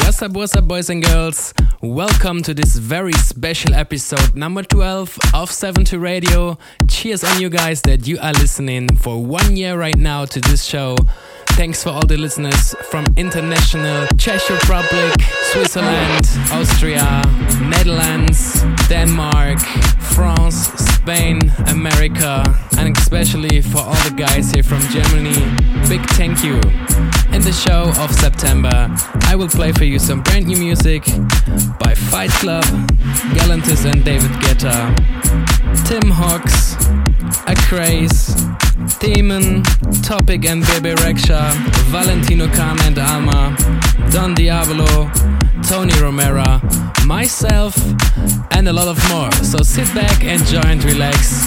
What's up, what's up, boys and girls? Welcome to this very special episode number 12 of 70 Radio. Cheers on you guys that you are listening for one year right now to this show. Thanks for all the listeners from international Czech Republic, Switzerland, Austria, Netherlands, Denmark, France, Spain, America, and especially for all the guys here from Germany. Big thank you. In the show of September, I will play for you some brand new music by Fight Club, Galantis and David Guetta, Tim Hawks, A Craze, Demon, Topic and Bebe Rexha, Valentino Khan and Alma, Don Diablo, Tony Romero, myself, and a lot of more. So sit back, enjoy, and relax.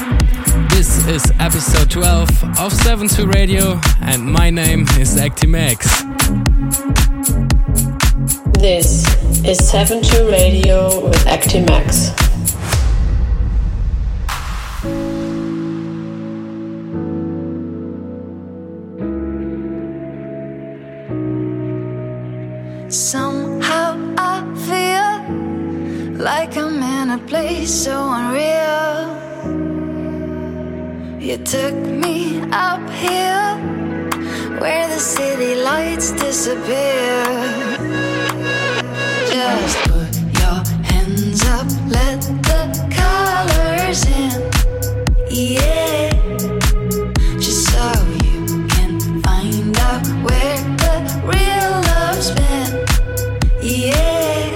This is episode 12 of 72 Radio, and my name is Actimax. This is 72 Radio with Actimax. Somehow I feel like I'm in a place so unreal. You took me up here where the city lights disappear. Just put your hands up, let the colors in. Yeah. Just so you can find out where the real love's been. Yeah.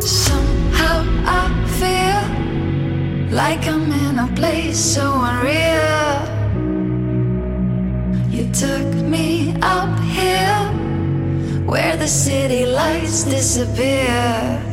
Somehow I feel like I'm in a place so unreal. You took me up here where the city lights disappear.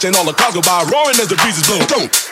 watching all the cars go by, roaring as the breezes blow. Boom.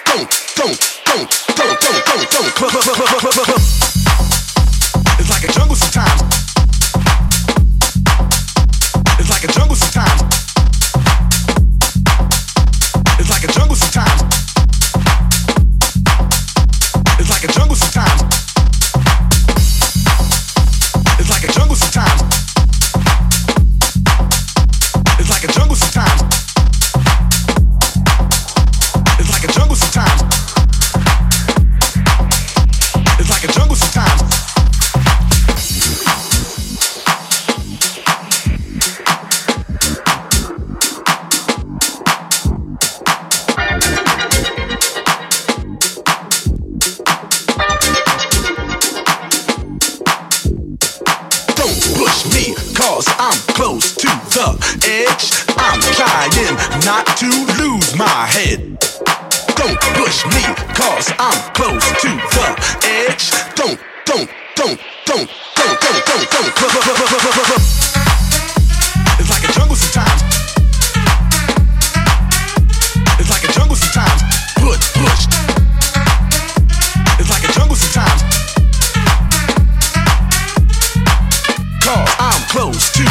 close to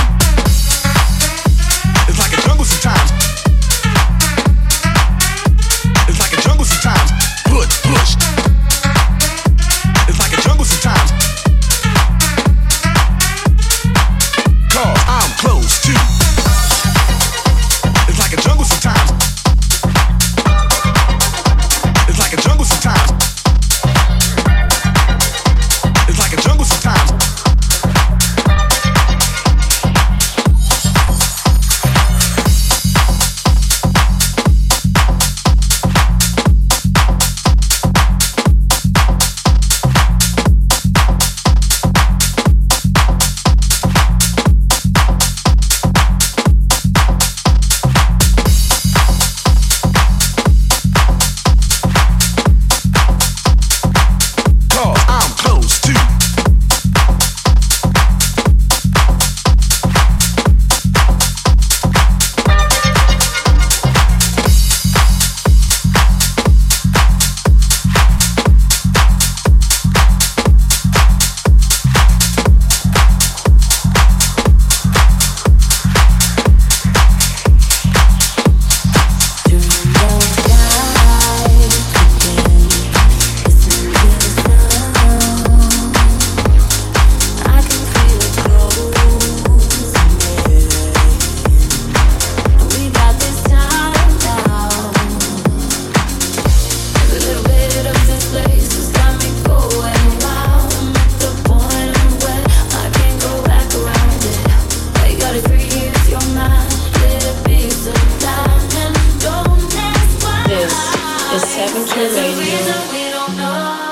the seventh radio.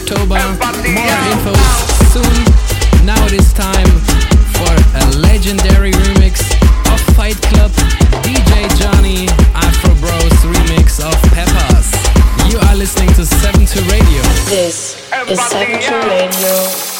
October. More info soon. Now it is time for a legendary remix of Fight Club DJ Johnny Afro Bros remix of Pepas. You are listening to 72 Radio. This is 72 Radio.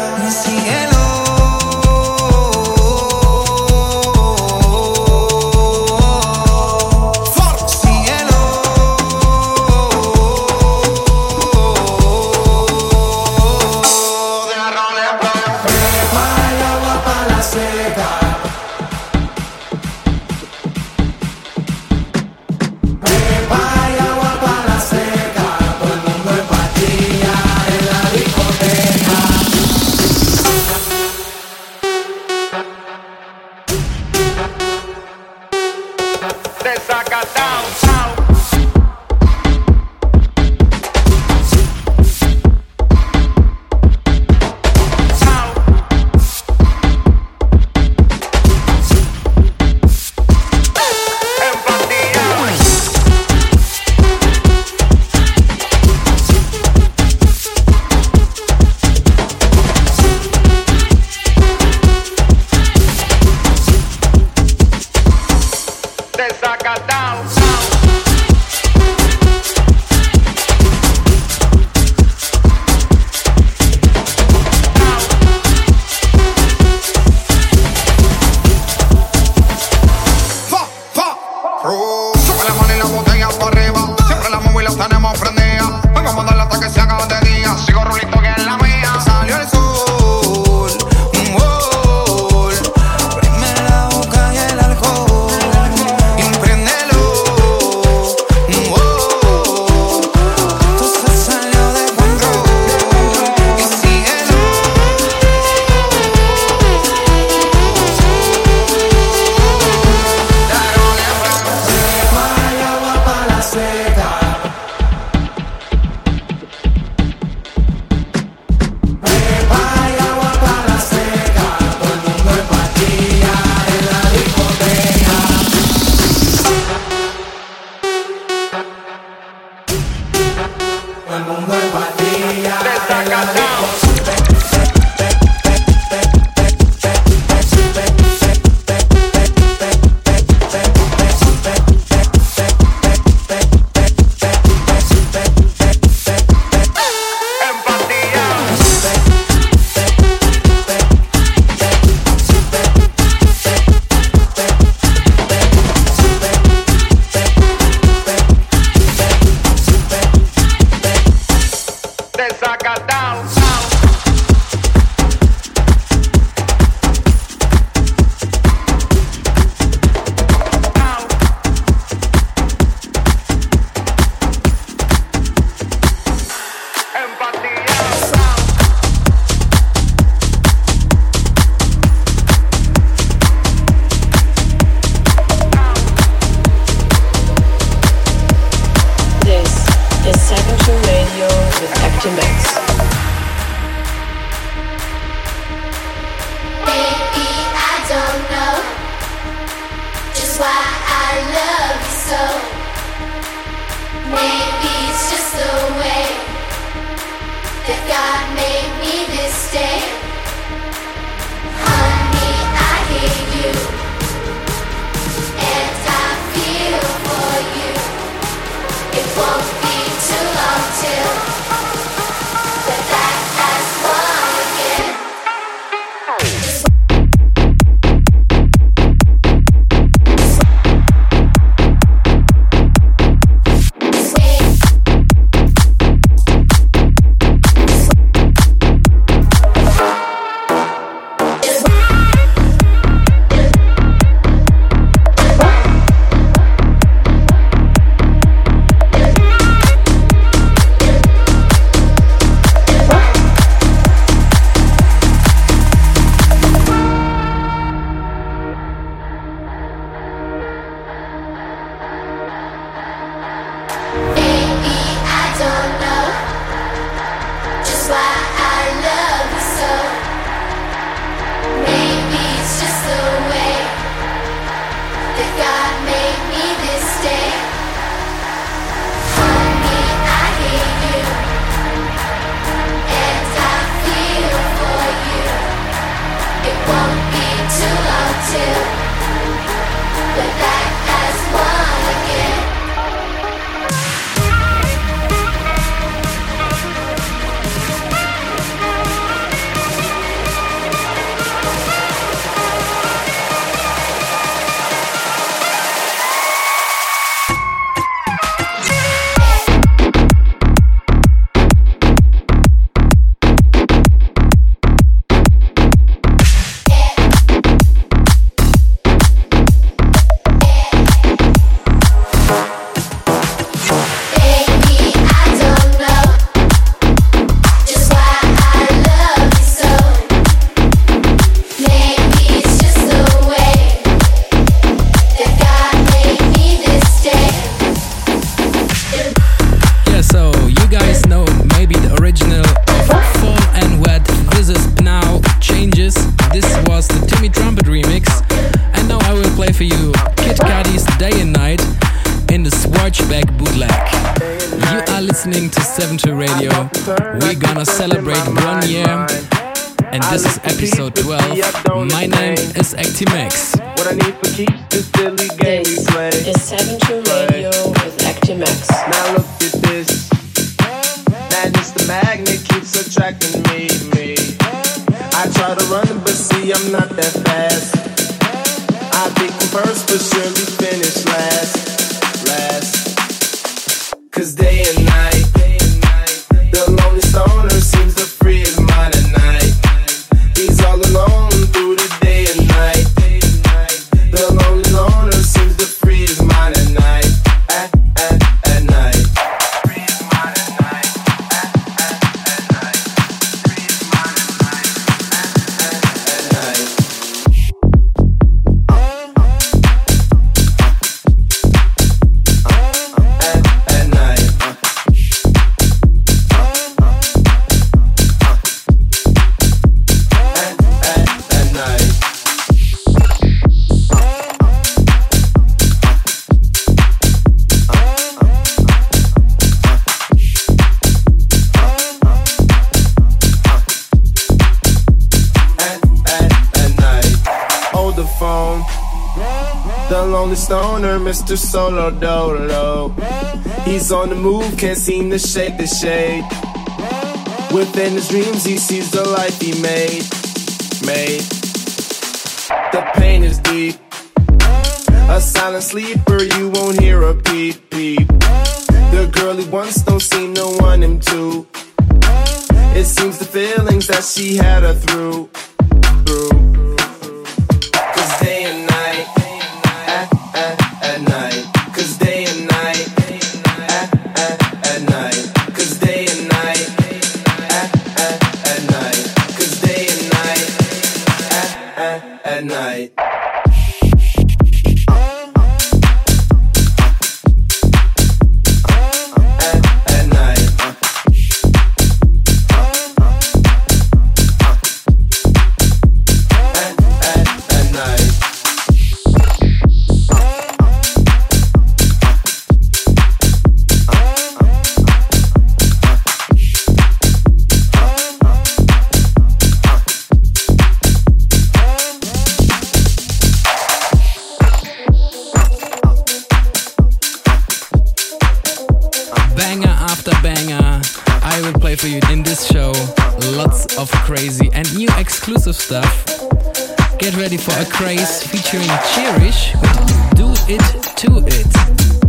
got down. Mr. Solo Dolo. He's on the move, can't seem to shake the shade. Within his dreams, he sees the life he made. Made. The pain is deep. A silent sleeper, you won't hear a peep peep. The girl he wants don't seem to want him to. It seems the feelings that she had are through. crazy and new exclusive stuff. Get ready for Acraze featuring Cherish with Do It To It.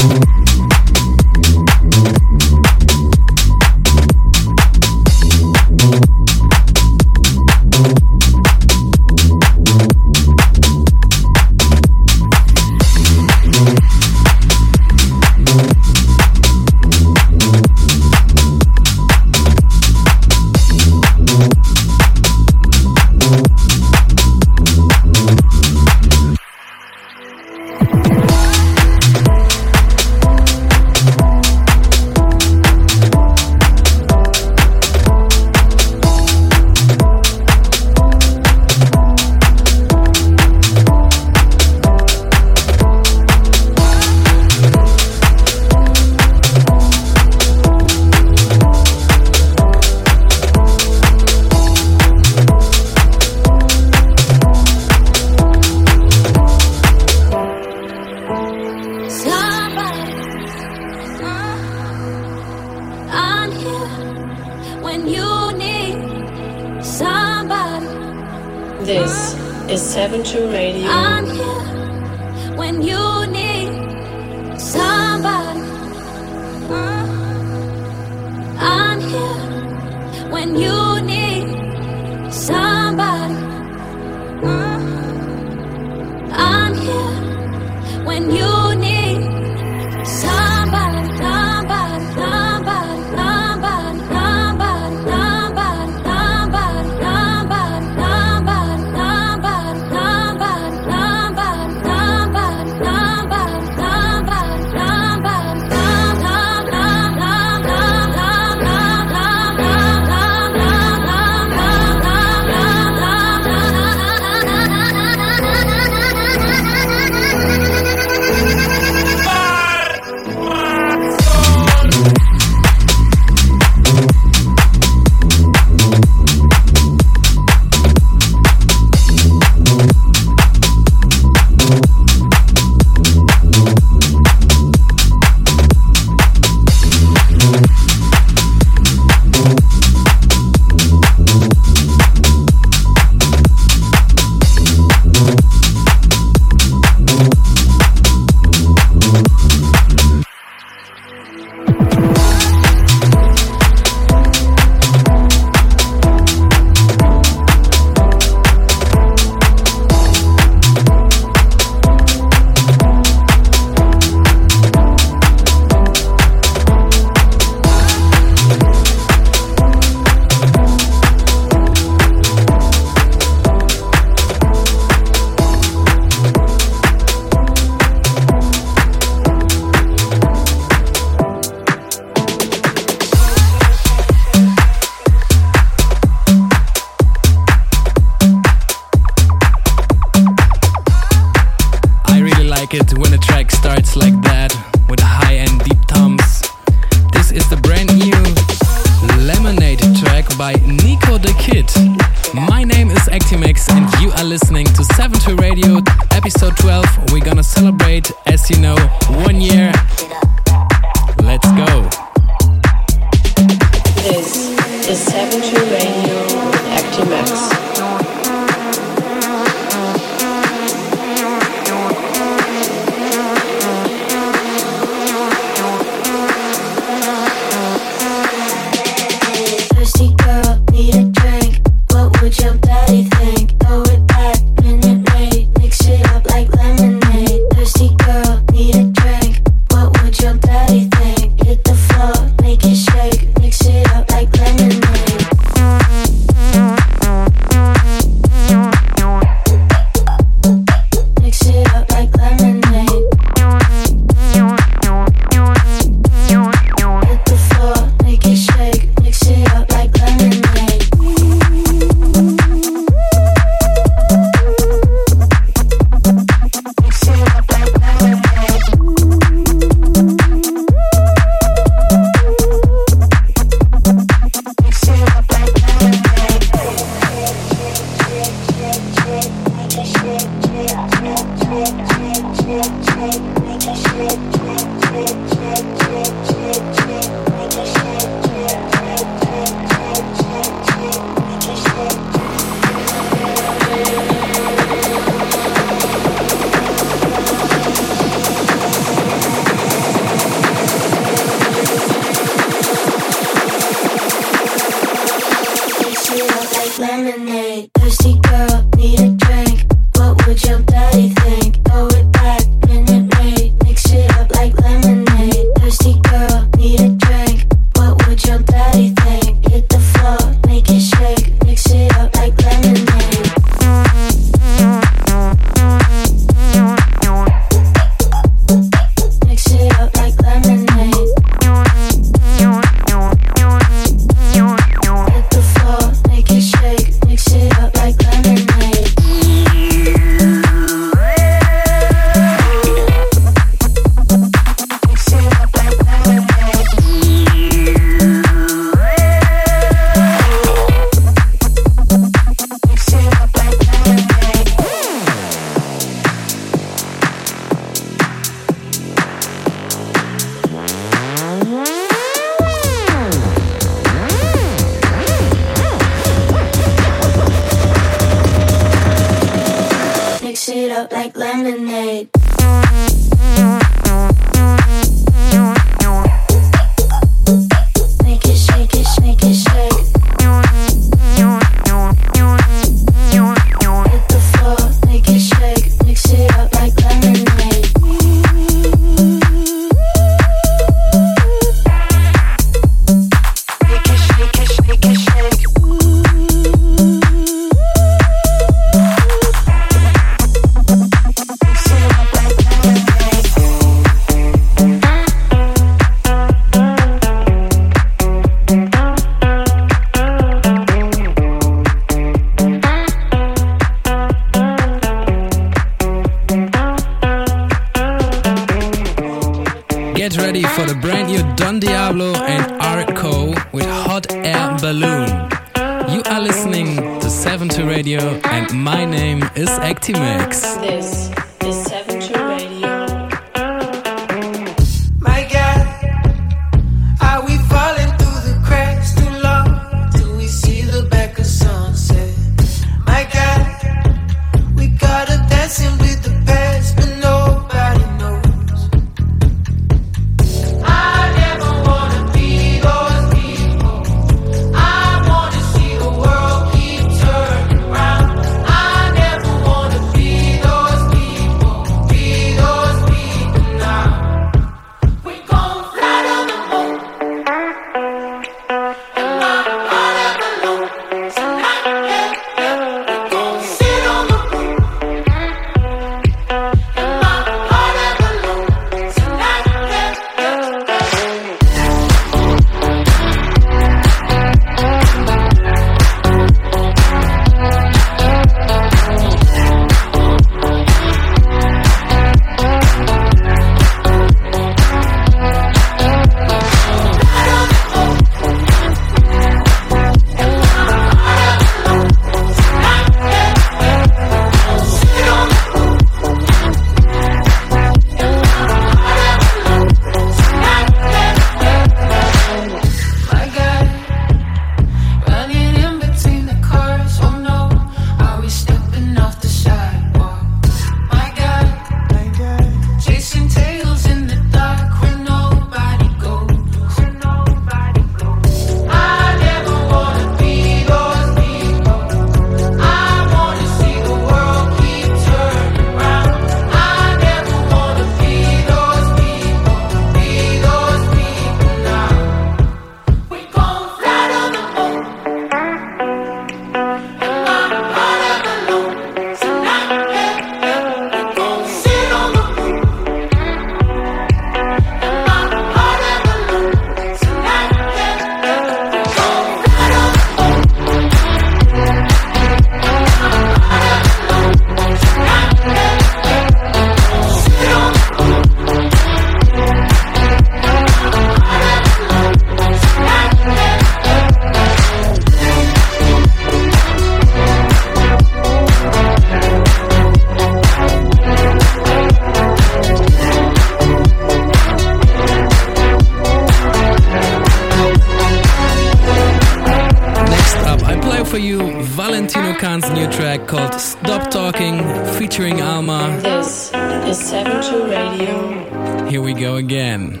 track called Stop Talking featuring Alma. This is 72 Radio. Here we go again.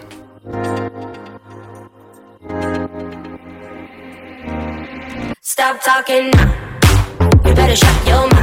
Stop talking now. You better shut your mouth.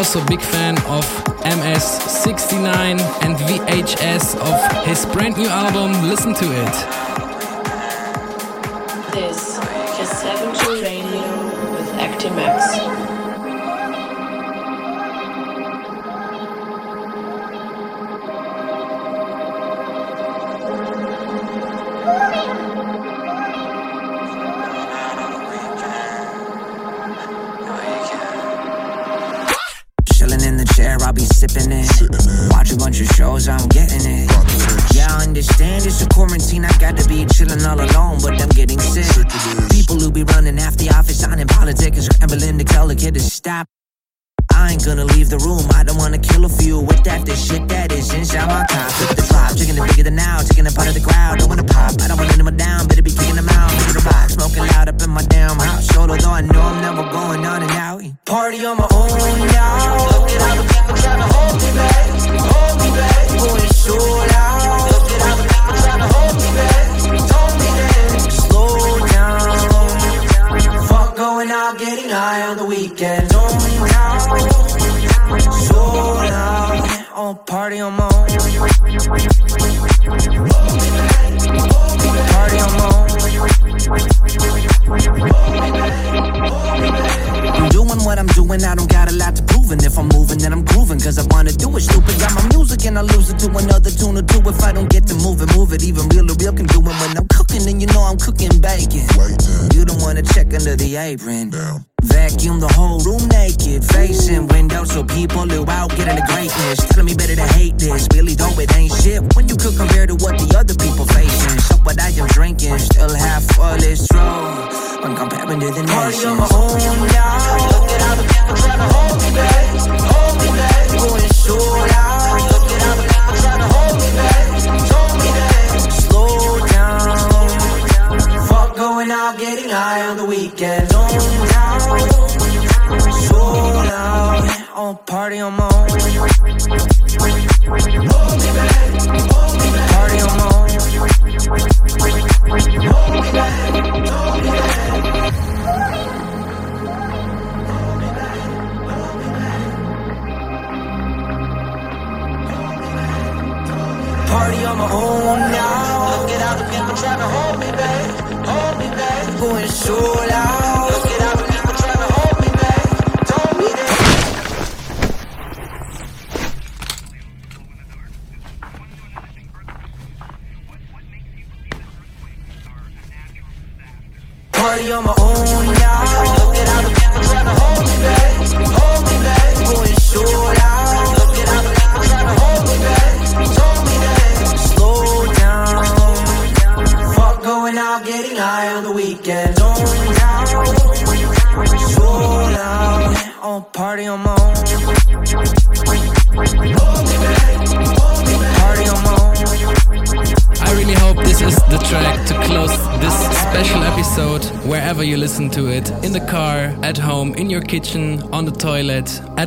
Also, big fan of MS69 and VHS of his brand new album. Listen to it. This is 72 Radio with Actimax. Sipping it. Watch a bunch of shows, I'm getting it. Yeah, I understand it's a quarantine. I got to be chilling all alone, but I'm getting sick. People who be running after the office, signing politics, scrambling to tell the kid to stop. I ain't gonna leave the room. I don't wanna kill a few with that. The shit that is inside my top. With the drop, chicken it bigger than now. Chicken it part of the crowd. Don't wanna pop. I don't want anyone down. Better be kicking them out. At the box, smoking loud up in my damn house. Solo though I know I'm never going on and out. Party on my own now. Look at all the people trying to hold me back. Hold me back. Going so loud. Look at all the people trying to hold me back. Hold me back. Slow down. Fuck going out, getting high on the weekend. Only So loud. Oh, party on my own. Party on my own. I'm doing what I'm doing, I don't got a lot to prove. And if I'm moving, then I'm grooving, cause I wanna do it. Stupid, got my music and I lose it to another tune or two. If I don't get to move it, move it. Even real to real can do it when I'm cooking, and you know I'm cooking bacon. You don't wanna check under the apron. Vacuum the whole room naked, facing windows so people who out getting the greatness. Telling me better to hate this, really though it ain't shit when you could compare to what the other people facing. So what I To the. Party on my own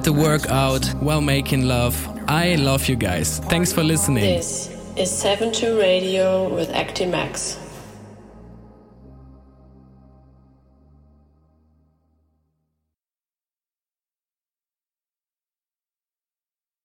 at the workout, while making love. I love you guys. Thanks for listening. This is 72 Radio with Actimax.